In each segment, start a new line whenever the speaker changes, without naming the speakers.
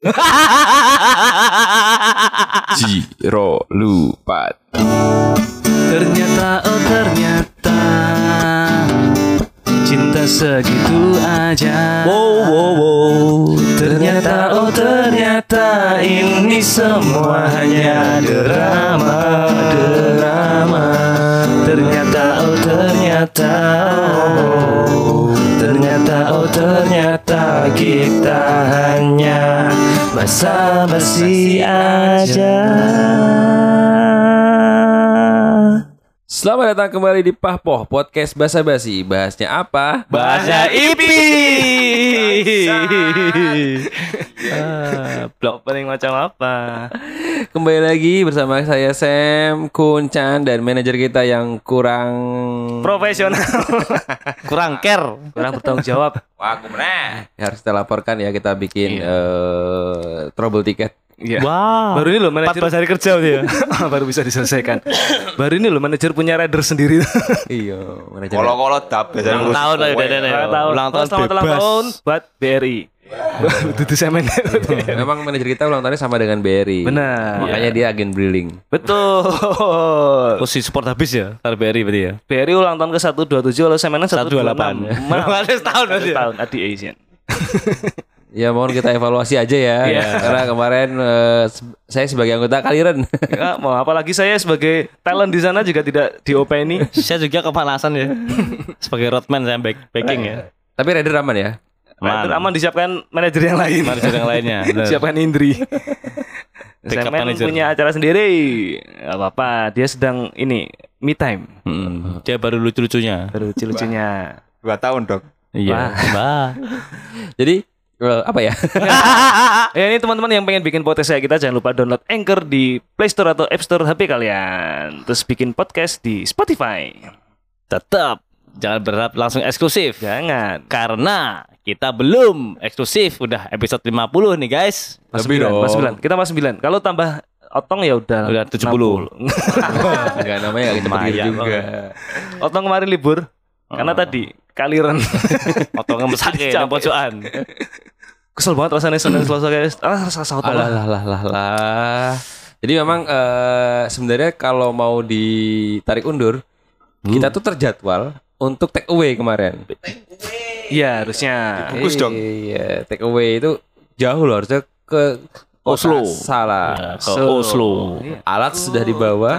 Jiro lupa.
Ternyata oh ternyata Cinta segitu aja.
Wow wow wow.
Ternyata oh ternyata Ini semua hanya drama Drama. Ternyata oh ternyata oh, Ternyata oh ternyata Kita hanya Basa-basi aja
Selamat datang kembali di Pahpoh Podcast Basa Basi. Bahasnya apa?
Bahasa IPI ah, Blok paling macam apa?
Kembali lagi bersama saya Sam, Kuncan dan manajer kita yang kurang
Profesional.
Kurang care. Kurang bertanggung jawab.
Wah, aku Harus kita laporkan ya kita bikin eh, trouble ticket.
Iya.
Wow.
Baru ini loh manajer
14 hari kerja dia
Baru bisa diselesaikan. Baru ini loh manajer punya rider sendiri.
Iya, manajer.
Kalau-kalau dap biasanya
Ulang
ngurus
tahun lah udah
Ulang tahun.
Ulang tahun
Selamat ulang tahun Buat BRI Dudu semen.
Memang manajer kita ulang tahunnya sama dengan BRI.
Benar.
Makanya dia agen brilling.
Betul.
Posisi support habis ya Tarberi berarti ya?
BRI ulang tahun ke 127 Kalau semenan
128
128 Maaf
Ada setahun berarti ya?
Tahun Adi Asian
Ya mohon kita evaluasi aja ya.
Iya.
Karena kemarin se- saya sebagai anggota kaliren.
ya, mau apalagi saya sebagai talent di sana juga tidak diopeni
Saya juga kepanasan ya Sebagai roadman saya back, backing ya
Tapi rider aman ya.
Aman. aman disiapkan manajer yang lain
Manajer yang lainnya benar.
Siapkan Indri Semen punya acara sendiri Gak apa-apa Dia sedang ini Me time
Mm, Dia baru lucu-lucunya
Baru lucu-lucunya
Dua tahun dong.
Iya Mbak
Jadi eh, apa ya?
Ya. Ini teman-teman yang pengen bikin podcast kayak kita Jangan lupa download Anchor di Play Store atau App Store HP kalian. Terus bikin podcast di Spotify.
Tetap Jangan berharap langsung eksklusif.
Jangan.
Karena kita belum eksklusif. Udah episode 50 nih guys.
Mas
Lebih
9,
dong.
Mas 9 Kita Mas 9 Kalau tambah Otong ya udah.
Udah 70.
60.
Enggak namanya gitu juga.
Otong kemarin libur. Karena tadi Kaliran
Otongnya mesake nang pojokan
Kesel banget rasanya Senin Selasa guys Ah rasa otong
Alah lah lah lah lah. Jadi memang eh, sebenarnya kalau mau ditarik undur, kita tuh terjadwal untuk take away kemarin.
Iya harusnya
Bagus dong.
Iya, take away itu jauh loh harusnya ke
Oslo.
Salah.
ke Oslo
Alat sudah dibawa,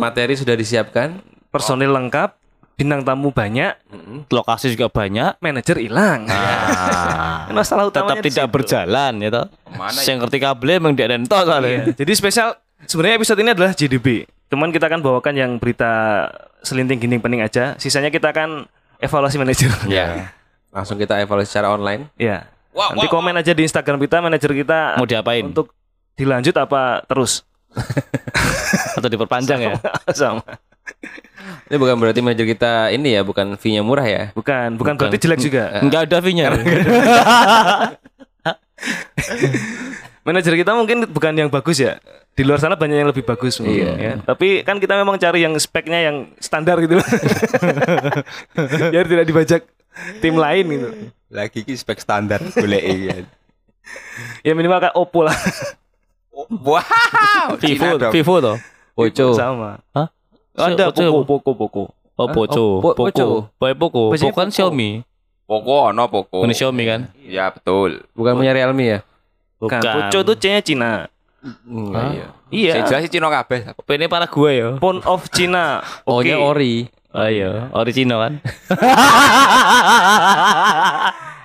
materi sudah disiapkan.
Personil lengkap Bintang tamu banyak
Lokasi juga banyak.
Manajer hilang.
Ah.
Ini Masalah
Tetap
utamanya di
tidak
situ.
berjalan ya toh.
Mana
Saya ngerti kabel emang dia entok soalnya.
Iya. Jadi spesial Sebenarnya episode ini adalah JDB Cuman kita akan bawakan yang berita Selinting ginding pening aja. Sisanya kita akan Evaluasi manajer.
Ya. Langsung kita evaluasi secara online.
Iya. Nanti komen aja di Instagram kita Manajer kita
Mau diapain?
Untuk dilanjut apa terus?
Atau diperpanjang ya?
Sama
Ini bukan berarti manajer kita ini ya, bukan fee-nya murah ya.
Bukan Bukan berarti jelek juga
Enggak ada fee-nya
Manajer kita mungkin bukan yang bagus ya. Di luar sana banyak yang lebih bagus mungkin, ya. Tapi kan kita memang cari yang speknya yang standar gitu. Biar tidak dibajak tim lain gitu.
lagi ki spek standar boleh iya.
Ya minimal kayak Oppo lah
Wow.
Vivo. Vivo toh
Poco.
sama.
Hah?
Ada
Poco.
Poco, Poco, Poco.
Oh Poco
Po-
Poco
Poco.
Poco Poco kan
Poco.
Xiaomi
Poko no poko.
Bukan Xiaomi kan
Ya betul.
Bukan punya Realme ya?
Bukan. Poco tuh C-nya Cina.
Iya.
Iya.
Saya jelas sih Cino kabeh.
Apa ini para gue ya
Phone of Cina. Oke.
O-nya Ori.
Oh iya Original kan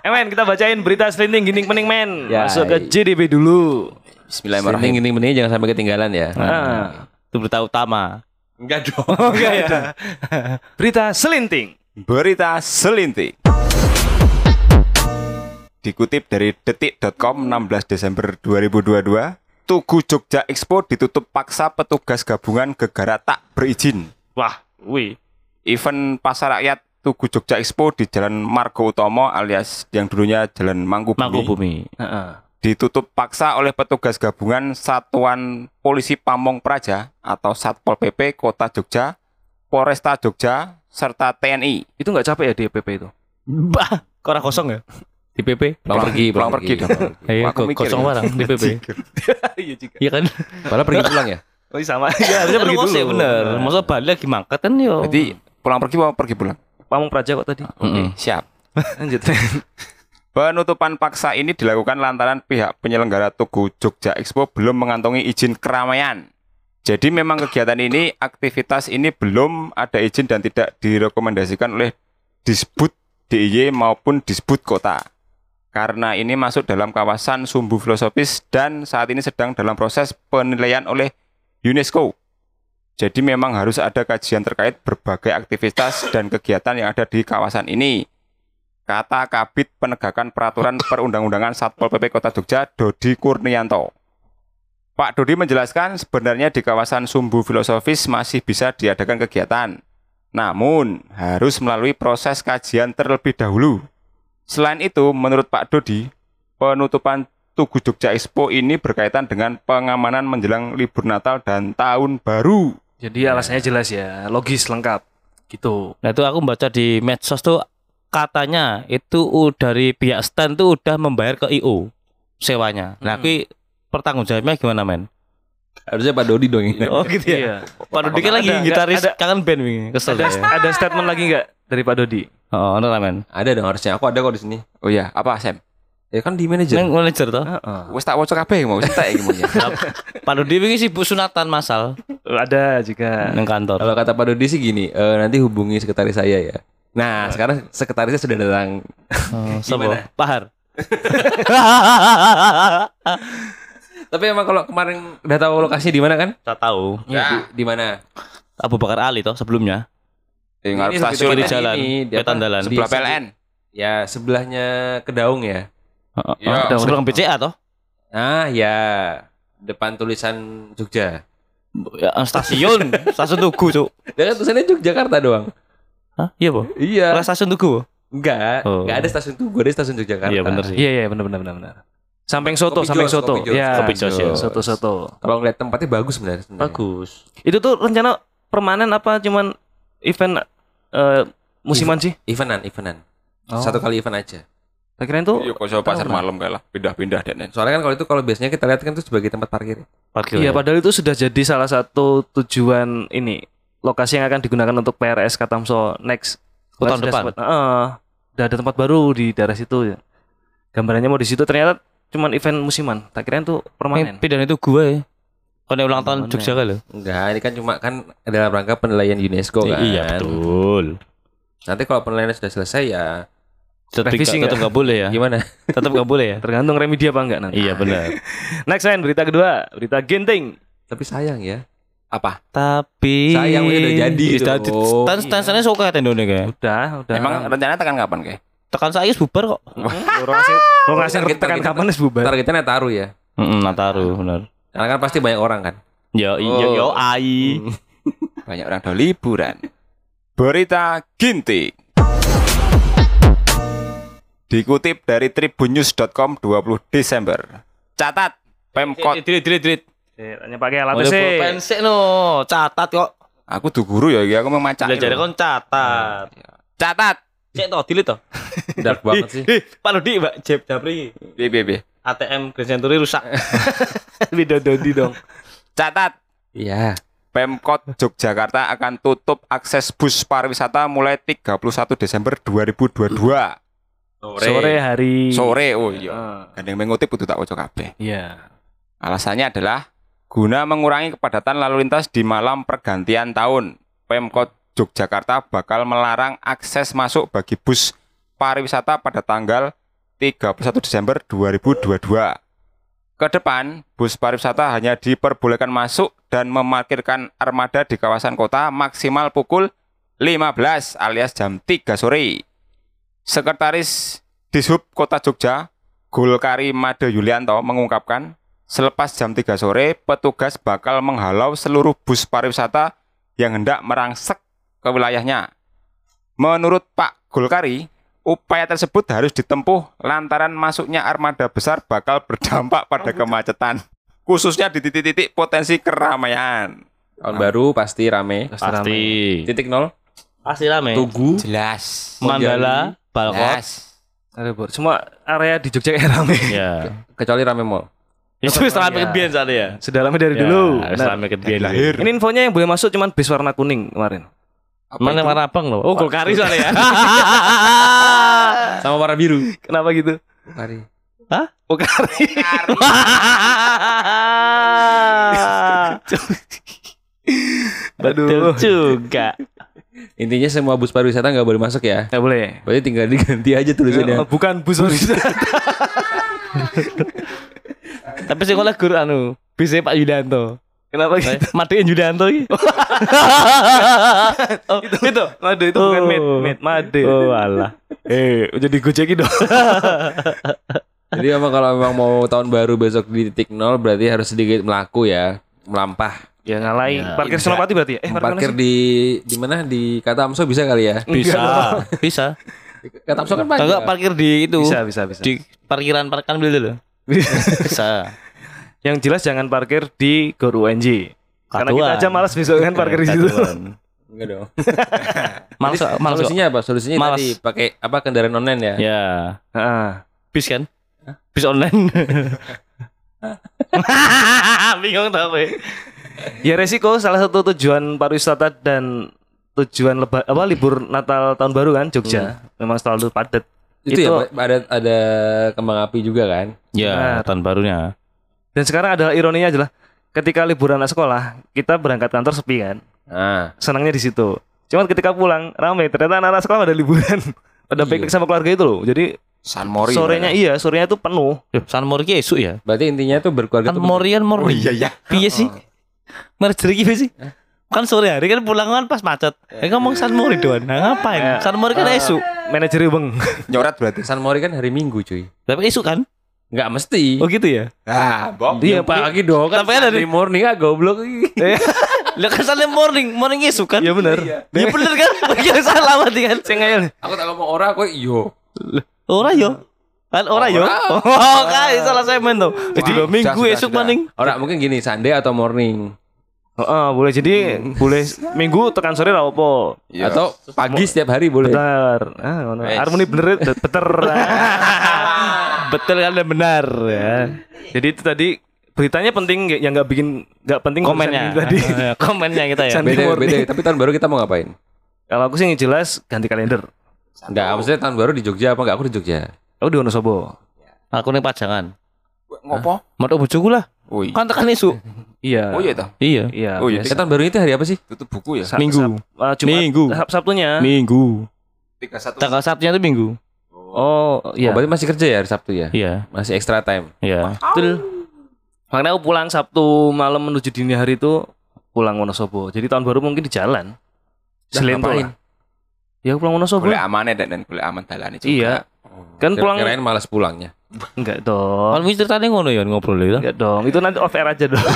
Eh men, kita bacain berita selinting ginding pening men.
Ya.
Masuk ke JDB dulu.
Bismillahirrahmanirrahim. Ini ini jangan sampai ketinggalan ya.
Nah,
Itu berita utama
Enggak dong.
enggak ya. Berita selinting.
Berita selinting. Dikutip dari detik.com 16 Desember 2022, Tugu Jogja Expo ditutup paksa petugas gabungan gegara tak berizin.
Wah, wih.
Event pasar rakyat Tugu Jogja Expo di Jalan Margo Utomo alias yang dulunya Jalan Mangkubumi,
Mangkubumi
Heeh.
Ditutup paksa oleh petugas gabungan Satuan Polisi Pamong Praja atau Satpol PP Kota Jogja, Polresta Jogja, serta TNI.
Itu nggak capek ya di PP itu?
Bah, kok orang kosong ya? Di PP.
Pulang pergi,
pulang pergi dong.
Iya,
Aku
kok
mikir
kosong
ya.
barang di PP.
Iya juga.
Iya kan?
Malah pergi pulang ya.
Oh iya, sama. Ya harusnya pergi dulu.
bener. Masa balik lagi mangkat kan yo.
Jadi pulang pergi mau pergi pulang.
Pamung Praja kok tadi.
Oke, siap.
Lanjut.
Penutupan paksa ini dilakukan lantaran pihak penyelenggara Tugu Jogja Expo belum mengantongi izin keramaian. Jadi memang kegiatan ini, aktivitas ini belum ada izin dan tidak direkomendasikan oleh Disbud DIY maupun Disbud Kota. Karena ini masuk dalam kawasan sumbu filosofis dan saat ini sedang dalam proses penilaian oleh UNESCO. Jadi memang harus ada kajian terkait berbagai aktivitas dan kegiatan yang ada di kawasan ini kata Kabit Penegakan Peraturan Perundang-undangan Satpol PP Kota Jogja, Dodi Kurnianto. Pak Dodi menjelaskan sebenarnya di kawasan Sumbu Filosofis masih bisa diadakan kegiatan. Namun, harus melalui proses kajian terlebih dahulu. Selain itu, menurut Pak Dodi, penutupan Tugu Jogja Expo ini berkaitan dengan pengamanan menjelang libur Natal dan Tahun Baru.
Jadi alasannya jelas ya, logis lengkap. Gitu.
Nah itu aku baca di medsos tuh katanya itu u- dari pihak stand tuh udah membayar ke IO sewanya. Nah, kui pertanggung jawabnya gimana men?
Harusnya Pak Dodi dong ini.
Oh gitu ya.
Iya.
Pak Dodi kan lagi
Ada-
gitaris
ada-
kangen band wingi. Kesel
Ada,
ya.
ada statement lagi nggak dari Pak Dodi?
Oh, ono lah men.
Ada dong harusnya. Aku ada kok di sini.
Oh iya, apa Sam?
Ya kan di manajer.
Neng manajer toh.
Wes tak wocok kabeh mau tak iki mau.
Pak Dodi wingi sibuk sunatan masal
Ada juga.
neng kantor.
Kalau kata Pak Dodi sih gini, eh, nanti hubungi sekretaris saya ya. Nah, sekarang sekretarisnya sudah datang.
Oh?
Gimana?
Pahar.
Tapi emang kalau kemarin udah tahu lokasinya di mana kan?
Tak tahu.
Ya. Di, di mana?
Abu Bakar Ali toh sebelumnya.
Yang ngarep
Ini
stasiun
ini,
jalan,
di
Wetan
apa?
dalan.
Di
sebelah PLN.
Ya, sebelahnya Kedaung ya.
Heeh.
Iya.
Oh, sebelum BCA toh.
Ah, ya. Depan tulisan Jogja.
Ya, stasiun, stasiun Tugu, Cuk.
Dan kan tulisannya Yogyakarta doang.
Hah? Iya, Po?
Iya.
Ora stasiun Tugu.
Enggak,
Oh.
enggak ada stasiun Tugu, ada stasiun Yogyakarta.
Iya, bener sih.
Iya iya benar benar benar benar. Samping soto,
Kopi
samping
Jos,
soto.
Kopi Jos.
Ya.
Kopi Jos, ya.
Soto soto.
Kalau ngeliat tempatnya bagus sebenarnya. sebenarnya.
Bagus.
Itu tuh rencana permanen apa cuman event eh, musiman sih?
Evenan, evenan.
Oh.
Satu kali event aja.
Saya kira itu
Yuk kok pasar malam kayak lah, pindah-pindah dan
Soalnya kan kalau itu kalau biasanya kita lihat kan itu sebagai tempat parkir.
Parkir.
Iya,
ya.
padahal itu sudah jadi salah satu tujuan ini lokasi yang akan digunakan untuk PRS Katamso next
Oh, tahun depan?
sempat- Heeh. udah ada tempat baru di daerah situ ya. Gambarannya mau di situ ternyata cuman event musiman. Tak kira itu permanen.
pindahan itu gue ya. Kalau ulang tahun
Permanen.
Jogja kan lo.
Enggak, ini kan cuma kan dalam rangka penilaian UNESCO kan.
Iya betul.
Nanti kalau penilaian sudah selesai ya
Tetap
Revisi
tetap nggak boleh ya.
gimana?
Tetap nggak boleh ya.
Tergantung remedi apa enggak nanti.
Iya benar.
Next man, berita kedua, berita genting.
Tapi sayang ya.
Apa?
Tapi
Sayang, udah jadi.
Sudah stand stand standnya suka ya tendone kayak.
Udah, udah.
Emang rencananya tekan kapan kayak?
Tekan saya bubar kok.
orang ngasih orang ngasih
Target-
tekan
target-
kapan wis bubar.
Targetnya Nataru ya.
Heeh, Nataru benar.
Karena kan pasti banyak orang kan.
Yo yo yo ai.
Banyak orang udah liburan. Berita ginting. Dikutip dari tribunnews.com 20 Desember. Catat Pemkot.
Dilit dilit dilit.
Eh, Hanya pakai alat
Ada
sih.
pulpen sik no, catat kok.
Aku tuh guru ya, iki aku memacak.
Belajar kon catat.
Catat.
Cek to dilit to.
Dark banget sih.
Ih, Pak Lodi, Mbak Jeb Japri.
Piye piye piye.
ATM Grand Century rusak.
Video Dodi dong.
Catat.
Iya.
Pemkot Yogyakarta akan tutup akses bus pariwisata mulai 31 Desember 2022.
Sore hari
Sore, oh iya. Gandeng mengutip kudu tak ojo kabeh.
Iya.
Alasannya adalah guna mengurangi kepadatan lalu lintas di malam pergantian tahun. Pemkot Yogyakarta bakal melarang akses masuk bagi bus pariwisata pada tanggal 31 Desember 2022. Ke depan, bus pariwisata hanya diperbolehkan masuk dan memarkirkan armada di kawasan kota maksimal pukul 15 alias jam 3 sore. Sekretaris Dishub Kota Jogja, Gulkari Made Yulianto mengungkapkan, selepas jam 3 sore, petugas bakal menghalau seluruh bus pariwisata yang hendak merangsek ke wilayahnya. Menurut Pak Gulkari, upaya tersebut harus ditempuh lantaran masuknya armada besar bakal berdampak pada kemacetan, khususnya di titik-titik potensi keramaian.
Tahun baru pasti rame.
Pasti.
Titik nol.
Pasti rame.
Tugu.
Jelas.
Mandala, Balkot,
Jelas.
Semua area di Jogja kayak rame.
Ya.
Kecuali rame mall.
Itu wis rame kebian soalnya ya.
Sudah rame dari
Ya,
dulu. Nah,
rame kebian.
lahir.
ini infonya yang boleh masuk cuman bis warna kuning kemarin.
Mana warna abang loh? Oh, Golkari soalnya ya.
Sama warna biru.
Kenapa gitu?
Kari.
Hah?
Oh, kari.
Betul juga.
Intinya semua bus pariwisata nggak boleh masuk ya.
Nggak boleh.
Berarti tinggal diganti aja tulisannya.
Oh, bukan bus pariwisata.
Tapi sih oleh guru anu, bisa Pak Yudanto.
Kenapa gitu?
Matiin Yudanto iki.
oh, itu, itu. Made itu bukan
Oh.
made, made, made.
Oh, alah.
Eh, jadi gojekin dong.
Jadi emang kalau memang mau tahun baru besok di titik nol berarti harus sedikit melaku ya, melampah.
ya ngalai.
Ya,
parkir Senopati berarti ya? Eh,
Parkir di di mana di Kata Amso bisa kali ya?
Bisa. Bisa.
Kata Amso kan
Enggak
banyak.
parkir di itu.
Bisa, bisa, bisa.
Di parkiran parkiran dulu loh. Bisa.
Yang jelas jangan parkir di Gor UNJ. Karena kita aja malas besok kan parkir di situ.
Enggak dong.
Males. kok.
Solusinya apa? Solusinya
Males.
tadi pakai apa kendaraan online ya?
Ya.
Heeh.
Bis kan? Bis online. Bingung tau gue.
Ya resiko salah satu tujuan pariwisata dan tujuan leba, apa libur Natal tahun baru kan Jogja. Memang selalu padat.
Itu,
Itu-
ya ada ada kembang api juga kan?
Ya, tahun barunya.
Dan sekarang adalah ironinya adalah ketika liburan anak sekolah, kita berangkat kantor sepi kan.
Nah,
Senangnya di situ. Cuman ketika pulang ramai ternyata anak-anak sekolah pada liburan. pada
Iya.
piknik sama keluarga itu loh. Jadi
San Mori.
sorenya iya, sorenya itu penuh.
Yo, San Mori ki esuk ya.
berarti intinya tuh berkeluarga
Kan
tuh
Mori kan.
Oh iya ya.
Piye sih? Merger iki piye sih? Kan sore hari kan pulang kan pas macet. Eh ngomong San Mori doan. Nah, ngapain? San Mori kan esuk.
Manajer beng.
Nyoret berarti.
San Mori kan hari Minggu cuy.
Tapi esuk kan?
Enggak mesti.
Oh gitu ya.
Ah, Bob.
Iya pagi dong kan.
Tapi kan
Sunday
dari-
morning ah goblok.
Lah kan Sunday morning, morning esuk kan?
Iya benar.
Ya bener kan? Yang salah berarti kan?
Ngayal.
Aku tak ngomong ora aku iyo.
Ora yo. Kan ora yo. Oh, kan salah saya men tuh. Jadi minggu esuk maning.
Ora mungkin gini Sunday atau morning
Heeh, boleh jadi boleh minggu tekan sore lah opo.
Iya.
atau pagi setiap hari boleh.
Benar. Ah, ngono. Harmoni bener beter.
Betul kan dan benar ya.
jadi itu tadi beritanya penting yang nggak bikin nggak penting
Komennya.
tadi.
Komennya kita ya.
Beda, beda. Tapi tahun baru kita mau ngapain?
Kalau aku sih yang jelas ganti kalender.
Enggak, maksudnya tahun baru di Jogja apa enggak? Aku di Jogja.
Aku di Wonosobo.
Aku nih pajangan.
Ngopo?
Mau bojoku lah.
Oh iya.
Kan tekan esuk.
Iya.
Oh iya toh.
Iya.
Iya.
Oh iya.
Eh, tahun baru itu hari apa sih?
Tutup buku ya.
Sa-
Minggu.
Sab- ah, Jumat,
Minggu.
Sab- Sabtunya.
Minggu.
31.
Tanggal Sabtunya itu Minggu.
Oh, iya.
Oh, berarti masih kerja ya hari Sabtu ya?
Iya.
Masih extra time.
Iya.
Betul. Makanya aku pulang Sabtu malam menuju dini hari itu pulang Wonosobo. Jadi tahun baru mungkin di jalan. Lah. Ya aku pulang Wonosobo.
Boleh aman ya dan boleh aman dalane juga.
Iya. Kan pulang
Kirain malas pulangnya.
enggak dong.
Kalau ceritanya ngono ya ngobrol itu.
Enggak dong. Itu nanti off air aja dong.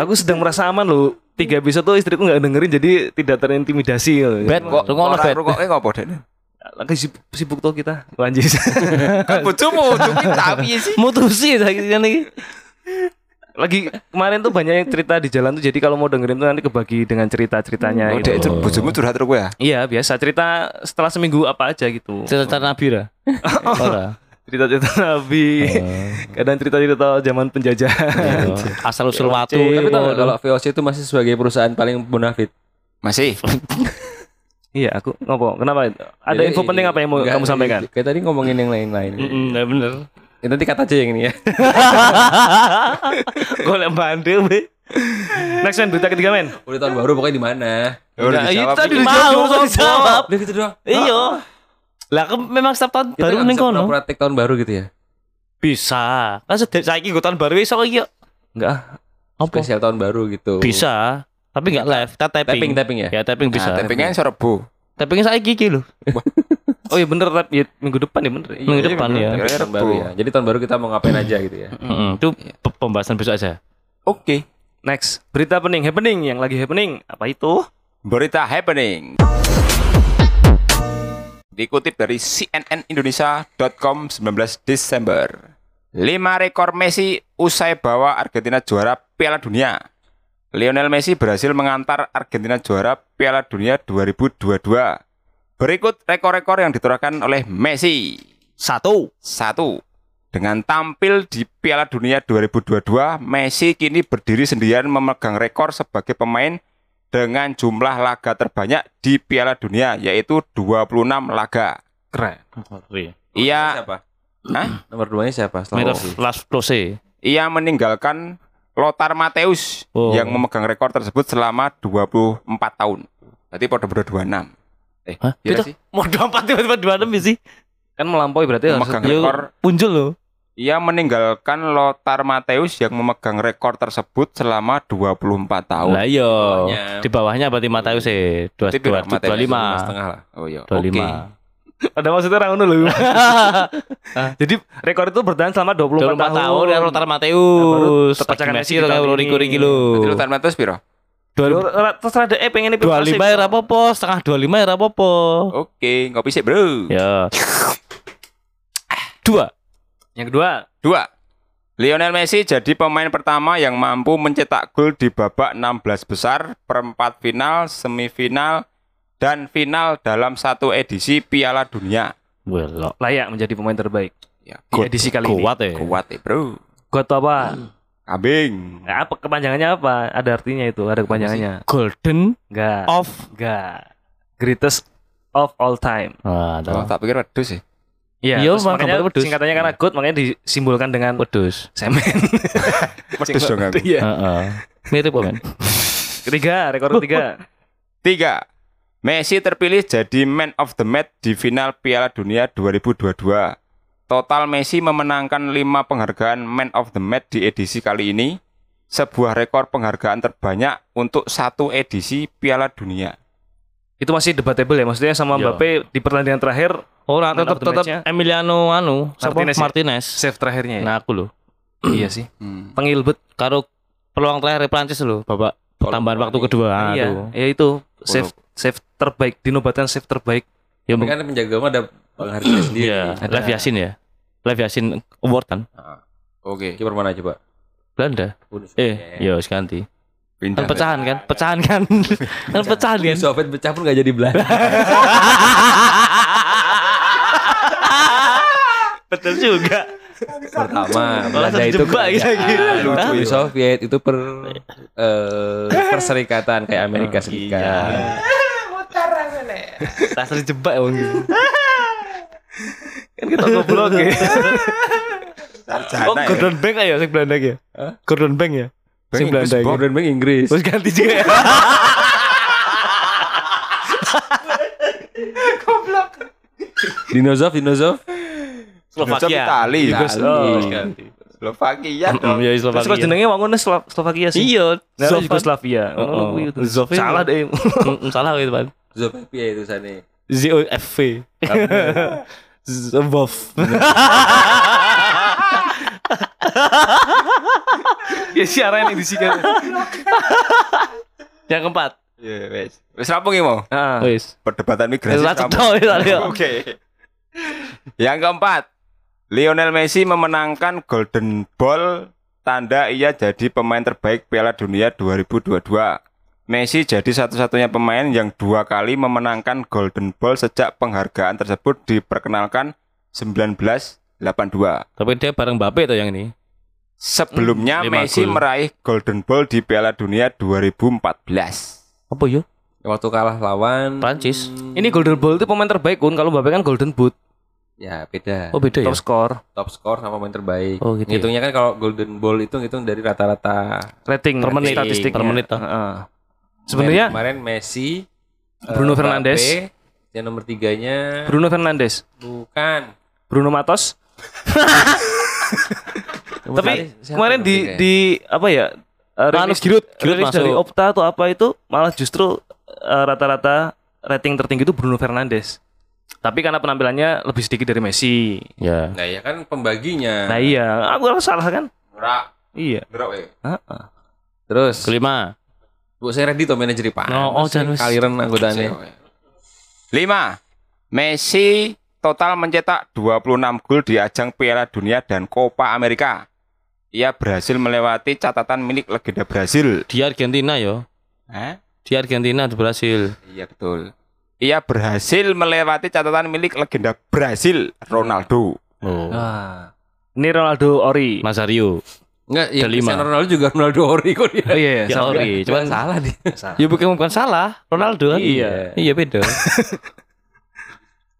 aku sedang merasa aman loh. Tiga episode tuh istriku nggak dengerin jadi tidak terintimidasi. loh.
Bet,
Kok
Rungono,
ora
Bet.
rukoke ngopo Den?
Lagi sibuk, sibuk tuh kita. Anjir.
Kan bojomu tapi sih.
Mutusi.
Lagi kemarin tuh banyak yang cerita di jalan tuh jadi kalau mau dengerin tuh nanti kebagi dengan cerita-ceritanya
Oh,
gitu.
dek, bojomu curhat terus ya.
Iya biasa cerita setelah seminggu apa aja gitu.
Cerita Nabi ra. Ora.
Cerita-cerita Nabi, kadang cerita-cerita zaman penjajahan.
Asal usul watu.
Tapi
ngono.
kalau VOC itu masih sebagai perusahaan paling bonafit.
Masih.
iya aku ngopo? Kenapa? Ada
Jadi-
info penting apa yang mau
Enggak,
kamu sampaikan?
Kayak tadi ngomongin yang lain-lain.
Mm, ya bener.
Ya, nanti kata aja yang ini ya.
Golek bandel be. Next man berita ketiga men.
Udah tahun baru pokoknya di mana?
Udah
Nah, itu
dijawab.
tadi
Ini.
mau jawab.
Udah gitu doang.
Iya. Lah kan memang setiap tahun
Kita
baru ning
bisa
kono.
praktek tahun baru gitu ya.
Bisa. Kan sedek saiki gue tahun baru iso iki.
Enggak.
Apa?
Spesial tahun baru gitu.
Bisa. Tapi enggak live, kita tapping.
Tapping tapping ya.
Ya tapping bisa.
Nah, tappingnya Sorebo.
Tapping saiki iki lho.
Oh iya bener tapi ya, minggu depan ya bener.
Minggu depan ya.
Kira-kira tahun baru ya. Jadi tahun baru kita mau ngapain aja gitu ya.
Heeh, itu pe- pembahasan besok aja.
Oke.
Next berita happening happening yang lagi happening apa itu?
Berita happening. Dikutip dari cnnindonesia.com 19 Desember. 5 rekor Messi usai bawa Argentina juara Piala Dunia. Lionel Messi berhasil mengantar Argentina juara Piala Dunia 2022. Berikut rekor-rekor yang ditorehkan oleh Messi.
Satu.
Satu, dengan tampil di Piala Dunia 2022, Messi kini berdiri sendirian memegang rekor sebagai pemain dengan jumlah laga terbanyak di Piala Dunia, yaitu 26 laga.
Keren.
Ia
siapa?
Hah?
Nomor duanya siapa?
Las Klose.
ia meninggalkan Lothar Matthäus
Oh.
yang memegang rekor tersebut selama 24 tahun. Berarti pada pada 26. Eh,
Hah?
iya
Itu
sih?
mau empat tiba-tiba dua enam sih.
Kan melampaui berarti harus-
Memegang
Yo,
rekor
Punjul loh.
Ia meninggalkan Lothar Matthäus yang memegang rekor tersebut selama 24 tahun.
Lah iya. Di bawahnya berarti Mataus sih. Dua
Berarti
dua
berapa Mataeus?
dua lima.
setengah lah.
Oh iya.
Dua
Oke.
lima.
Ada maksudnya orang ngono lho. Jadi rekor itu bertahan selama 24,
Dua empat tahun
tahun.
ya Lothar Mateus.
terpecahkan
Messi
Messi ini.
Kuri gitu.
Berarti Lothar Matthäus piro?
Dua- Terus ada eh pengen
Dua lima ya apa-apa, setengah dua lima ya apa-apa.
Oke, ngopi sih, Bro.
Ya. Dua.
Yang kedua,
Dua. Lionel Messi jadi pemain pertama yang mampu mencetak gol di babak 16 besar, perempat final, semifinal, dan final dalam satu edisi Piala Dunia.
Welok.
layak menjadi pemain terbaik
Ya,
di edisi kali ini.
Kuat ya.
kuat ya, Bro.
Kuat apa?
Kambing.
Ya, apa kepanjangannya apa? Ada artinya itu, ada kepanjangannya.
Golden
Enggak.
of.
Enggak. Greatest of all time.
Ah,
Oh, tak pikir wedus sih.
Iya,
Iya,
terus
Bang,
makanya
wedus.
singkatannya karena good makanya disimbolkan dengan
Wedus.
semen.
Wedus dong aku.
Iya.
Heeh. Mirip kok.
Ketiga, rekor ketiga.
Tiga. Messi terpilih jadi man of the match di final Piala Dunia 2022. Total Messi memenangkan 5 penghargaan man of the match di edisi kali ini. Sebuah rekor penghargaan terbanyak untuk satu edisi Piala Dunia.
itu masih debatable ya, maksudnya sama
Iya.
Mbappe di pertandingan terakhir
Orang
Man
tetap tetap. Emiliano anu,
Martinez ya?
Martinez.
save terakhirnya ya.
Nah, aku loh.
iya sih. Pengilbet.
Karo peluang terakhir Prancis loh, Bapak. Tambahan waktu kedua. Ah,
iya, ya itu save save terbaik dinobatkan save terbaik.
Ya,
kan penjaga gawang ada penghargaan sendiri.
Iya,
Ada.
Lev Yasin ya. Lev Yasin Award kan?
Oke.
Kiper mana coba?
Belanda. Eh,
Iya.
yo ganti.
Pindah.
Kan pecahan kan? Pecahan kan? kan pecahan kan?
Soviet pecah pun gak jadi Belanda.
Betul juga.
Pertama, Belanda itu
jebak
kerajaan.
lagi.
lucu
Hah?
Uni Soviet itu per eh, perserikatan kayak Amerika Serikat.
Tak sering jebak ya.
Kan kita goblok ya.
Oh, Gordon Bank ayo sing Belanda ya. Gordon Bank ya. Sing Belanda ya.
Gordon Bank Inggris.
Terus ganti juga ya.
Dinozov, Dinozov.
Slovakia.
Itali.
Oh.
Slovakia dong.
Iya,
Terus kok
Slovakia.
jenenge wangunnya Slo- Slovakia sih.
Iya, Zovan.
Yugoslavia.
Oh, oh. Zovan.
Salah deh.
Salah gitu, Pan.
Zofia itu sana.
ZOFV. Zobov.
ya siaran yang disikat.
Yang keempat.
Iya, wes. Wes rampung ya mau?
Ah.
Wis.
Perdebatan migrasi. Rampung. Oke. Yang keempat, Lionel Messi memenangkan Golden Ball tanda ia jadi pemain terbaik Piala Dunia 2022. Messi jadi satu-satunya pemain yang dua kali memenangkan Golden Ball sejak penghargaan tersebut diperkenalkan 1982.
Tapi dia bareng Mbappe tuh yang ini.
Sebelumnya
Lima
Messi
gol.
meraih Golden Ball di Piala Dunia 2014.
Apa yo?
Waktu kalah lawan
Prancis.
Ini Golden Ball itu pemain terbaik kun kalau Mbappe kan Golden Boot,
ya beda.
Oh beda ya?
top score,
Top score sama pemain terbaik.
Oh, gitu ya?
Ngitungnya kan kalau Golden Ball itu ngitung dari rata-rata
rating,
Per menit.
statistiknya.
Per menit, toh.
Sebenarnya
kemarin, Messi,
Bruno
eh,
Fernandes.
Mbappe, yang nomor tiganya
Bruno Fernandes,
bukan.
Bruno Matos. Tapi
Siapa
kemarin di
ya?
di apa ya? uh,
Anu,
rilis,
Giroud, Giroud
rilis dari. Opta atau apa itu malah justru uh, rata-rata rating tertinggi itu Bruno Fernandes. Tapi karena penampilannya lebih sedikit dari Messi.
Ya.
Nah ya kan pembaginya.
Nah iya, aku salah kan?
Ora,
Iya.
drop ya.
Heeh.
Terus
Kelima.
Bu saya ready tuh manajer Pak.
No, oh, jangan wis.
Kaliren anggotanya.
Lima, Messi total mencetak 26 gol di ajang Piala Dunia dan Copa America. Ia berhasil melewati catatan milik legenda Brasil.
Di Argentina yo.
Hah?
Di Argentina di Brasil.
Iya betul. ia berhasil melewati catatan milik legenda Brasil Ronaldo.
Oh.
Ah.
Ini Ronaldo Ori.
Masario.
Enggak, ya
Ada lima.
Cristiano Ronaldo juga Ronaldo Ori kok dia.
Oh iya, iya.
Ya
sama.
Ori, cuman
salah dia.
ya bukan bukan salah. Ronaldo kan.
Iya.
Iya beda.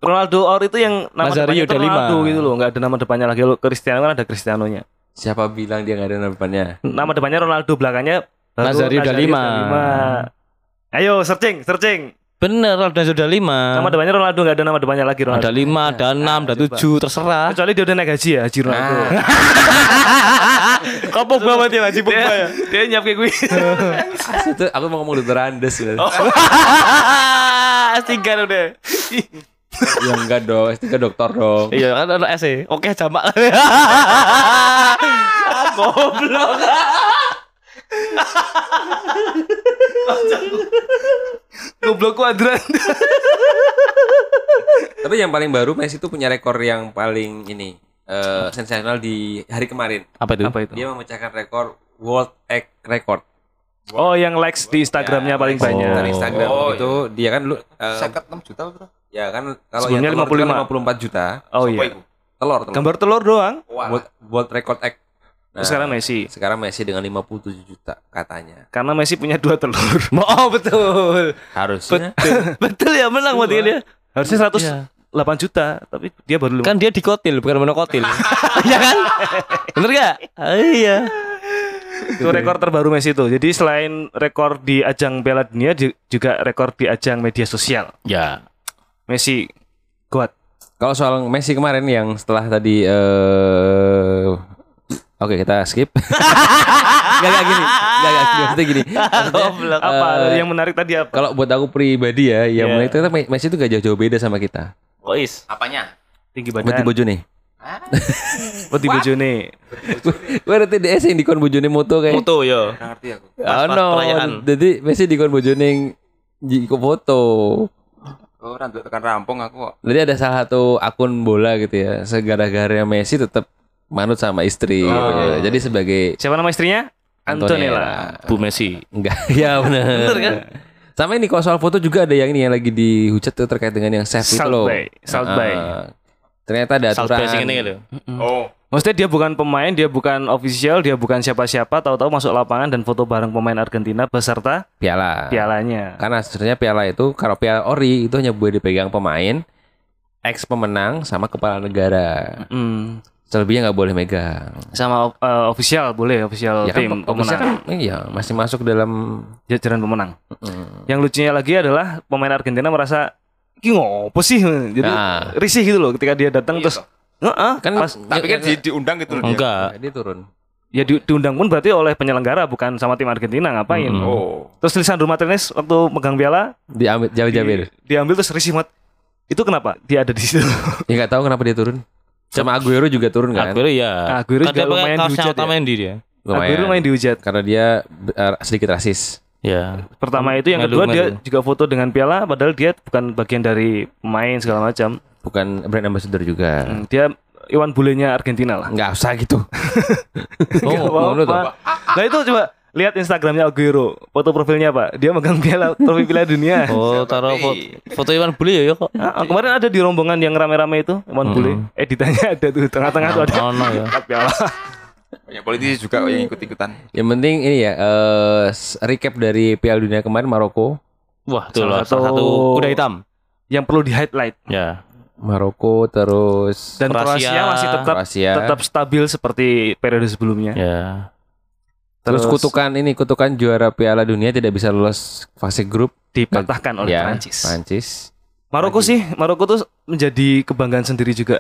Ronaldo Ori itu yang nama
Nazario
depannya
De Lima.
Ronaldo gitu loh, nggak ada nama depannya lagi. Lo Cristiano kan ada Cristianonya.
Siapa bilang dia nggak ada nama depannya?
Nama depannya Ronaldo, belakangnya
Nazario De Lima.
Ayo searching, searching.
Bener, Ronaldo sudah lima.
Nama depannya Ronaldo nggak ada nama depannya lagi Ronaldo.
Ada lima, ada enam, ada tujuh, terserah.
Kecuali dia udah naik haji ya, Haji Ronaldo.
Kau Pogba berarti Haji
dia, dia nyiap kayak gue.
Itu aku mau ngomong dokter Andes.
Oh.
S3 udah.
ya enggak dong, S3 dokter dong.
Iya kan ada S Oke jamak. Goblok.
Goblok kuadran.
Tapi yang paling baru Messi itu punya rekor yang paling ini uh, sensasional di hari kemarin.
Apa itu?
Apa itu?
Dia memecahkan rekor World Egg Record.
Oh, yang likes di Instagramnya ya, paling
iya,
banyak.
Oh. Instagram
oh,
itu iya. dia kan lu uh,
enam juta bro.
Ya kan kalau yang kan lima
puluh
lima puluh empat juta.
Oh iya.
Telur, telur.
Gambar telur doang.
World, World Record Egg Nah,
sekarang Messi.
Sekarang Messi dengan 57 juta katanya.
Karena Messi punya dua telur.
oh betul.
Harusnya.
Betul, betul ya menang berarti dia.
Harusnya 100.
8
juta tapi dia baru lima
kan dia dikotil bukan monokotil ya kan bener gak ah, iya
itu rekor terbaru Messi itu jadi selain rekor di ajang Piala Dunia juga rekor di ajang media sosial
ya
Messi kuat
kalau soal Messi kemarin yang setelah tadi uh, Oke kita skip. gak gak gini, gak gak gini. Maksudnya gini.
Apa
eh,
yang menarik tadi apa?
Kalau buat aku pribadi ya, yang
yeah.
menarik itu Messi itu gak jauh-jauh beda sama kita.
Ois.
Apanya?
Tinggi badan.
bojone.
Buat di bojone.
Gue ada TDS yang dikon bojone moto kayak.
Moto yo.
Ngerti aku.
Ah
pas
no.
perayaan.
Jadi Messi dikon bojone yang jiko foto.
Oh, rambut tekan rampung aku kok.
Jadi ada salah satu akun bola gitu ya. Segara-gara Messi tetap manut sama istri. gitu. Jadi sebagai
Siapa nama istrinya? Antonella.
Bu Messi.
Enggak, ya benar.
Bener kan?
Sama ini kalau soal foto juga ada yang ini yang lagi dihujat tuh terkait dengan yang chef itu
Salt
loh.
Bay, Salt
Ah,
Bay.
Ternyata ada
Salt
aturan.
Bay sing ini gitu.
Oh,
Maksudnya dia bukan pemain, dia bukan official, dia bukan siapa-siapa, tahu-tahu masuk lapangan dan foto bareng pemain Argentina beserta
piala.
pialanya.
Karena sebenarnya piala itu kalau piala ori itu hanya boleh dipegang pemain, ex pemenang sama kepala negara.
Hmm.
Selebihnya nggak boleh megang.
Sama eh, official boleh, official
Ya kan
tim
pemain
pemenang,
kan iya masih masuk dalam
jajaran pemenang.
mm,
Yang lucunya lagi adalah pemain Argentina merasa ini ngopo sih? Jadi
Nah.
risih gitu loh ketika dia datang
Iya
terus. Heeh,
kan
pas
tapi kan di, diundang gitu loh dia.
Enggak.
dia turun.
ya di- diundang pun berarti oleh penyelenggara bukan sama tim Argentina ngapain.
Hmm.
Oh.
Terus Lisandro Martinez waktu megang piala
Diambil jauh-jauh.
di- diambil terus risih banget. Itu kenapa? Dia ada di situ.
Ya nggak tahu kenapa dia turun. Sama Aguero juga turun kan?
Aguero ya.
Aguero
Kan
juga
dia pakai
lumayan dihujat ya.
Otamendi dia.
Aguero main dihujat.
Karena dia eh, sedikit rasis.
Ya.
Pertama itu yang
Melu-
kedua dia juga foto dengan piala padahal dia bukan bagian dari pemain segala macam.
Bukan brand ambassador juga.
Hmm, Dia Iwan bulenya Argentina lah.
Nggak usah gitu. Oh, menurut
apa-apa. Nah itu coba lihat Instagramnya Aguero, foto profilnya pak. Dia megang piala trofi piala dunia.
Oh, taruh foto, foto Iwan Bule ya, ya kok.
Ah, kemarin ada di rombongan yang rame-rame itu, Iwan Bule. Editannya ada tuh tengah-tengah tuh ada
Oh, no ya.
piala.
Banyak politisi juga yang ikut-ikutan.
Yang penting ini ya eh, s- recap dari Piala Dunia kemarin Maroko.
Wah, itu
Salah
salah
satu-
satu kuda hitam.
yang perlu di highlight.
Ya.
Maroko terus
Dan
Kroasia.
Kroasia, masih tetap
Kroasia.
tetap stabil seperti periode sebelumnya.
Ya.
Terus,
terus-
kutukan ini kutukan juara Piala Dunia tidak bisa lolos fase grup
Dipatahkan oleh
ya,
Prancis.
Prancis.
Maroko sih, Maroko tuh menjadi kebanggaan sendiri juga.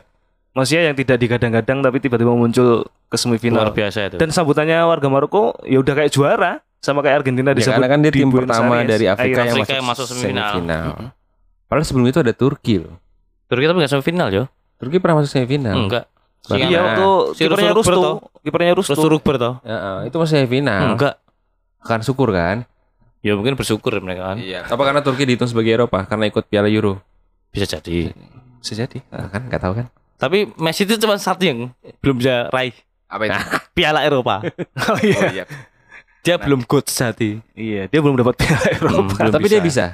Maksudnya yang tidak digadang-gadang tapi tiba-tiba muncul ke semifinal.
Luar biasa itu.
Dan sambutannya warga Maroko ya udah kayak juara sama kayak Argentina
Ya,
disambut
karena kan dia
di
tim pertama
Aires.
dari Afrika, yang,
Afrika yang masuk semifinal.
Padahal sebelum itu ada Turki loh.
Turki tapi nggak semifinal, yo.
Turki pernah masuk semifinal.
Enggak.
Iya
Nah,
waktu
si
kipernya
toh.
kipernya Rusto.
Terus Turuk toh?
Ya, eh, itu masuk semifinal.
Enggak.
Kan syukur kan?
Ya mungkin bersyukur mereka kan.
Iya.
Apa karena Turki dihitung sebagai Eropa karena ikut Piala Euro?
Bisa jadi.
Bisa jadi.
Nah, kan nggak tahu kan?
Tapi Messi itu cuma satu yang belum bisa raih
Apa itu?
Piala Eropa.
Oh
Oh
iya.
iya.
Dia belum good sejati.
Iya, dia belum dapat piala Eropa.
Hmm, belum
Tapi dia bisa.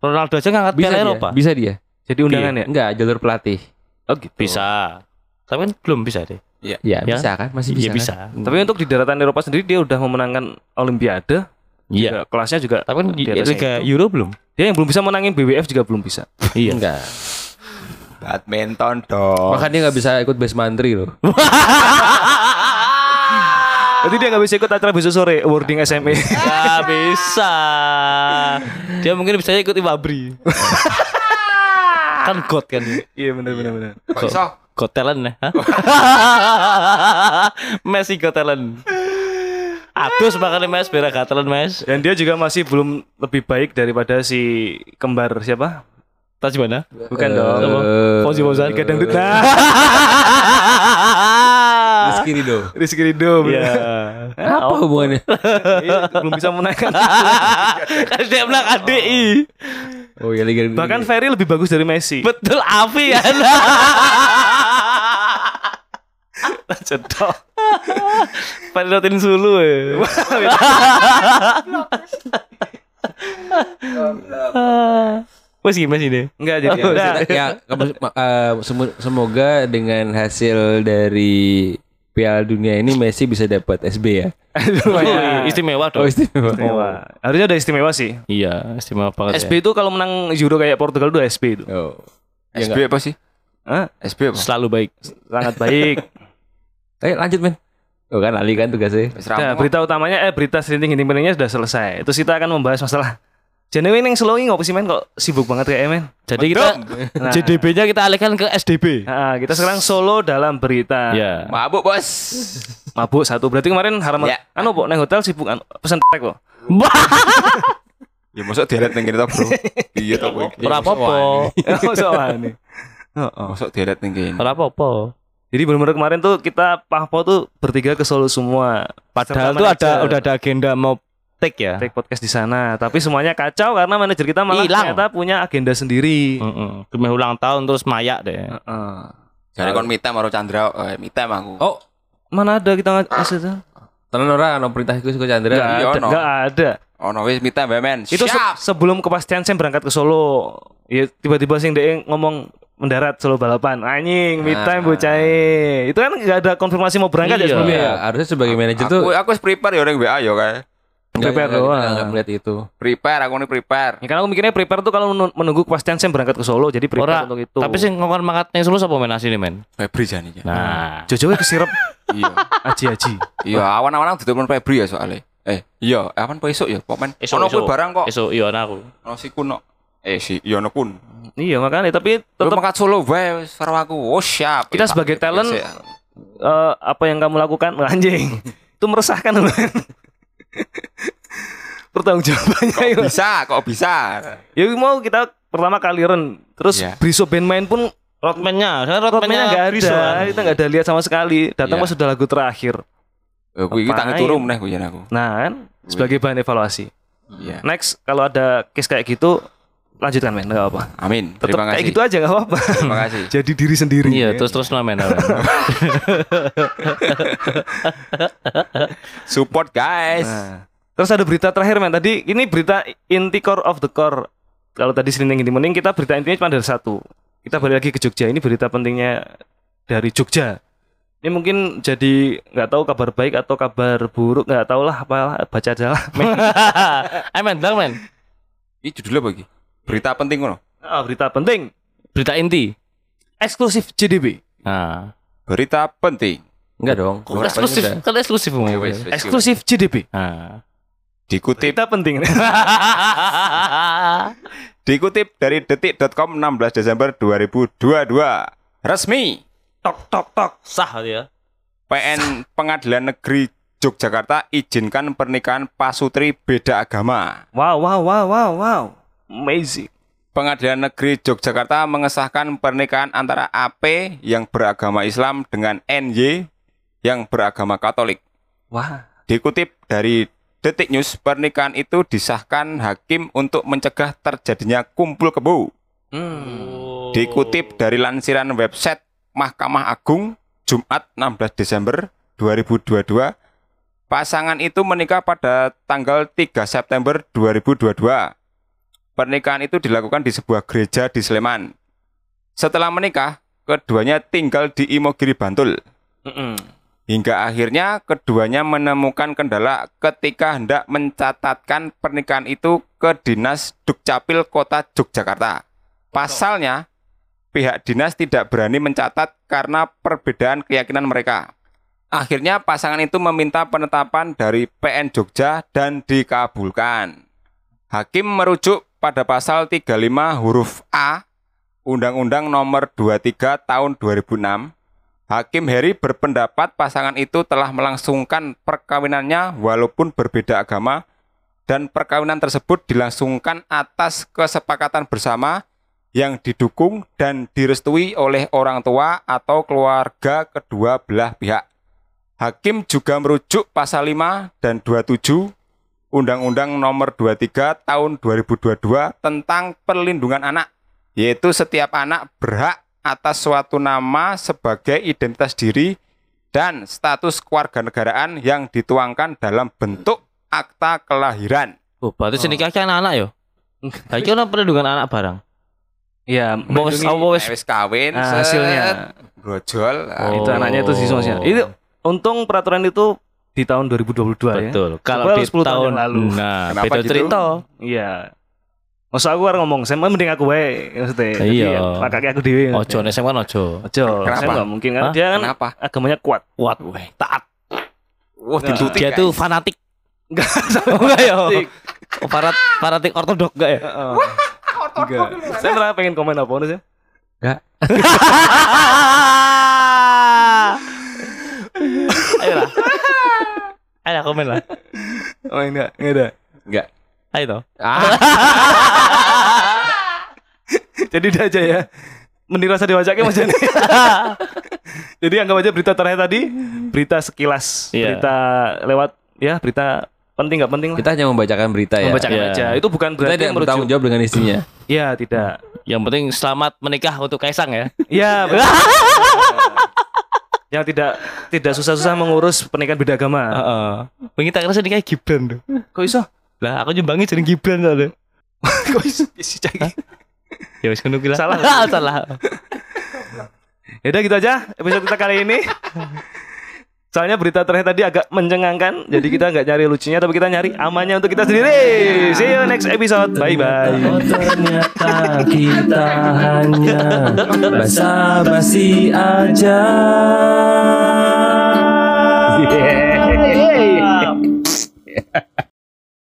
Ronaldo aja ngangkat
Bisa
Piala
dia,
Eropa.
bisa dia.
Jadi undangan ya?
Enggak, jalur pelatih.
Oh gitu.
Bisa. Tapi kan belum bisa deh.
Ya,
Ya.
bisa kan? Masih bisa.
Iya
kan?
bisa.
Tapi untuk di daratan Eropa sendiri dia udah memenangkan Olimpiade.
Iya.
Kelasnya juga
Tapi kan
di
Liga
itu.
Euro belum.
Dia yang belum bisa menangin BWF juga belum bisa.
Iya.
Enggak.
Badminton dong.
Makanya dia nggak bisa ikut base mantri loh.
Jadi dia nggak bisa ikut acara besok sore awarding E. SMA.
Gak bisa. Dia mungkin bisa ikut Ibabri. kan God kan.
Iya benar benar benar.
Kok
God talent ya. Messi God talent. Agus makanya Mes, biar God talent Mes.
Dan dia juga masih belum lebih baik daripada si kembar siapa?
Tahu mana?
Bukan dong.
Siapa? Fauzi Fauzan.
Liga Dangdut. Nah,
Rizky Ridho.
Rizky Ridho.
Iya.
Apa hubungannya?
Iya, belum bisa menangkan.
Kan dia bilang ADI.
Oh ya Liga
Bahkan Ferry lebih bagus dari Messi.
Betul Afi ya.
Cedok.
Panotin Sulu ya. Masih masih deh.
Enggak jadi.
Ya,
Udah.
ya, eh, semu- semoga dengan hasil dari Piala Dunia ini Messi bisa dapat SB ya.
Oh, istimewa
Oh
dong.
istimewa.
Istimewa. Harusnya ada istimewa sih.
Iya, istimewa banget.
SB itu kalau menang Euro kayak Portugal itu SB itu.
Oh. Ya,
SB apa sih?
Hah?
SB apa?
ya. Selalu baik.
Sangat baik.
Ayo lanjut men. Oh kan Ali kan tugasnya.
Nah, berita utamanya eh berita serinting inti pentingnya sudah selesai. Terus kita akan membahas masalah Jenewe yang slowi ngopo sih men kok sibuk banget kayak men.
Jadi kita
Nah.
JDB-nya kita alihkan ke SDB.
Nah, kita sekarang solo dalam berita.
Ya.
Mabuk, Bos.
Mabuk satu. Berarti kemarin haram
Ya.
anu pok nang hotel sibuk anu, pesen tek kok.
Ya mosok deret ning kene to, Bro. Iya to kowe.
Ora apa-apa.
Soalnya. Heeh.
Mosok kene.
Ora apa-apa.
Jadi benar-benar kemarin tuh kita Pahpo tuh bertiga ke Solo semua.
Padahal
Serta
tuh ada udah ada agenda mau take ya.
take podcast di sana, tapi semuanya kacau karena manajer kita malah
Hilang.
ternyata punya agenda sendiri.
Heeh. Demi ulang tahun terus mayak deh.
Heeh.
Jare kon mita karo Chandra, eh mita aku.
Oh,
Mana ada kita ngasih tuh?
tenan ora ono perintah iku saka Chandra.
Nggak
iya,
ada,
no.
nggak ada.
Ono wis mita Mbak Men.
Itu se- sebelum kepastian saya berangkat ke Solo. Ya tiba-tiba sing dia ngomong mendarat Solo balapan. Anjing, me time
Ah.
bocah. Itu kan nggak ada konfirmasi mau berangkat ya
Iya.
sebelumnya.
Iya, harusnya sebagai manajer tuh
Aku aku wis prepare ya orang WA kae.
nggak-
prepare
nggak-
doang.
nggak- melihat itu.
Prepare aku nih prepare.
Ya, karena aku mikirnya prepare tuh kalau menun- menunggu kepastian saya berangkat ke Solo, jadi prepare
Ora.
untuk itu.
Tapi sing ngomong mangkat ning Solo sapa men asline men?
Febri jane iki.
Nah.
Jojo kesirep
Iya.
aji-aji.
Iya, awan-awan tutup Febri ya soalnya. Eh, iya, awan po esuk ya, Pok Men.
Esuk,
Ono kuwi
esuk.
barang kok.
Esuk iya aku.
Ono si kuno. Eh, si iya ono kun.
Iya makanya tapi tetap
mangkat Solo wis karo aku. Oh, siap.
Kita sebagai talent,
ya.
eh, apa yang kamu lakukan anjing itu meresahkan loh pertanggung jawabannya
Kok bisa, kok bisa.
ya mau kita pertama kali ren terus
Iya.
Briso band main pun
Roadman-nya, saya
nggak ada
kan.
kita nggak ada lihat sama sekali datang
Iya.
pas sudah lagu terakhir
Eh, kuwi iki tangi
Ngapain?
turu meneh kuwi jan aku.
nah kan sebagai bahan evaluasi
Iya.
next kalau ada case kayak gitu lanjutkan men nggak apa
Amin.
tetap
Terima
kayak
kasih.
gitu aja nggak apa-apa
Terima kasih.
jadi diri sendiri
Iya,
ya.
terus terus men.
Support guys.
Nah, terus ada berita terakhir men tadi ini berita inti core of the core. Kalau tadi Selining ini mending kita berita intinya cuma dari satu. Kita balik lagi ke Jogja. Ini berita pentingnya dari Jogja. Ini mungkin jadi nggak tahu kabar baik atau kabar buruk nggak tahu lah apa baca aja lah. Men.
Eh men, dang men.
Ini judulnya bagi. Berita penting ngono.
Ah, berita penting
Berita inti.
eksklusif JDB.
Nah,
Berita penting.
Enggak dong.
kok eksklusif, kan eksklusif
Ya
mau.
wis,
Eksklusif JDB.
Nah.
Dikutip
Berita penting.
dikutip dari detik.com 16 Desember 2022. Resmi
tok tok tok.
Sah ya.
PN Pengadilan Negeri Yogyakarta izinkan pernikahan pasutri beda agama.
Wow wow wow wow wow. Amazing.
Pengadilan Negeri Yogyakarta mengesahkan pernikahan antara AP yang beragama Islam dengan NY yang beragama Katolik.
Wah.
Dikutip dari Detik News, pernikahan itu disahkan hakim untuk mencegah terjadinya kumpul kebo.
Hmm.
Dikutip dari lansiran website Mahkamah Agung, Jumat 16 Desember 2022, pasangan itu menikah pada tanggal 3 September 2022. Pernikahan itu dilakukan di sebuah gereja di Sleman. Setelah menikah, keduanya tinggal di Imogiri Bantul.
Mm-mm.
Hingga akhirnya keduanya menemukan kendala ketika hendak mencatatkan pernikahan itu ke Dinas Dukcapil Kota Yogyakarta. Pasalnya, pihak dinas tidak berani mencatat karena perbedaan keyakinan mereka. Akhirnya pasangan itu meminta penetapan dari PN Jogja dan dikabulkan. Hakim merujuk pada pasal 35 huruf A Undang-Undang Nomor 23 Tahun 2006 Hakim Heri berpendapat pasangan itu telah melangsungkan perkawinannya walaupun berbeda agama dan perkawinan tersebut dilangsungkan atas kesepakatan bersama yang didukung dan direstui oleh orang tua atau keluarga kedua belah pihak. Hakim juga merujuk pasal 5 dan 27 Undang-Undang Nomor 23 Tahun 2022 tentang perlindungan anak, yaitu setiap anak berhak atas suatu nama sebagai identitas diri dan status kewarganegaraan yang dituangkan dalam bentuk akta kelahiran.
Oh, berarti sini kan anak yo. Lah iki ono perlindungan anak barang.
Ya,
Apa wis Wis
kawin,
Ah, hasilnya.
brojol.
Oh.
itu anaknya itu siswa sosial. Itu untung peraturan itu di tahun 2022 ya.
betul. Kalau
Coba
di
10 tahun
tahun
yang lalu.
Nah,
Kenapa
beda
gitu?
cerita.
Iya. Masa aku harus ngomong, saya mending aku wae maksudnya.
Iya.
ya, Pakake aku dhewe.
Ojo nek kan ojo.
Ojo.
Kenapa?
Mungkin kan
Hah?
dia kan
Kenapa?
agamanya kuat.
Kuat.
Taat.
Wah, ditutup
Dia tuh fanatik.
Enggak
Oh, enggak ya? Oh, farat, fanatik ortodok enggak ya?
Enggak. Saya malah pengen komen apa nih sih?
Ayo lah. Ayo lah, komen lah.
Oh enggak, enggak ada.
Enggak.
Ayo toh.
Ah,
Jadi udah aja ya. Mending rasa diwajake Mas Jani. Jadi anggap aja berita terakhir tadi berita sekilas,
Iya.
berita lewat ya berita penting nggak penting lah.
kita hanya membacakan berita ya.
Membacakan
Iya.
aja. Itu bukan
Kita
berarti
tidak bertanggung jawab dengan isinya.
Iya, tidak.
Yang penting selamat menikah untuk Kaisang ya.
Iya, betul. Yang tidak tidak susah-susah mengurus pernikahan beda agama.
Heeh. Pengen tak kira nikah Gibran tuh.
Kok iso?
Lah aku nyumbangi jeneng Gibran soalnya.
Kok iso? Isi cagi.
Ya wis ngono.
Salah.
salah.
Ya udah gitu aja episode kita kali ini. Soalnya berita terakhir tadi agak mencengangkan, jadi kita nggak nyari lucunya, tapi kita nyari amannya untuk kita sendiri. See you next episode. Bye bye.
Oh ternyata kita hanya basa-basi aja.
Yeah.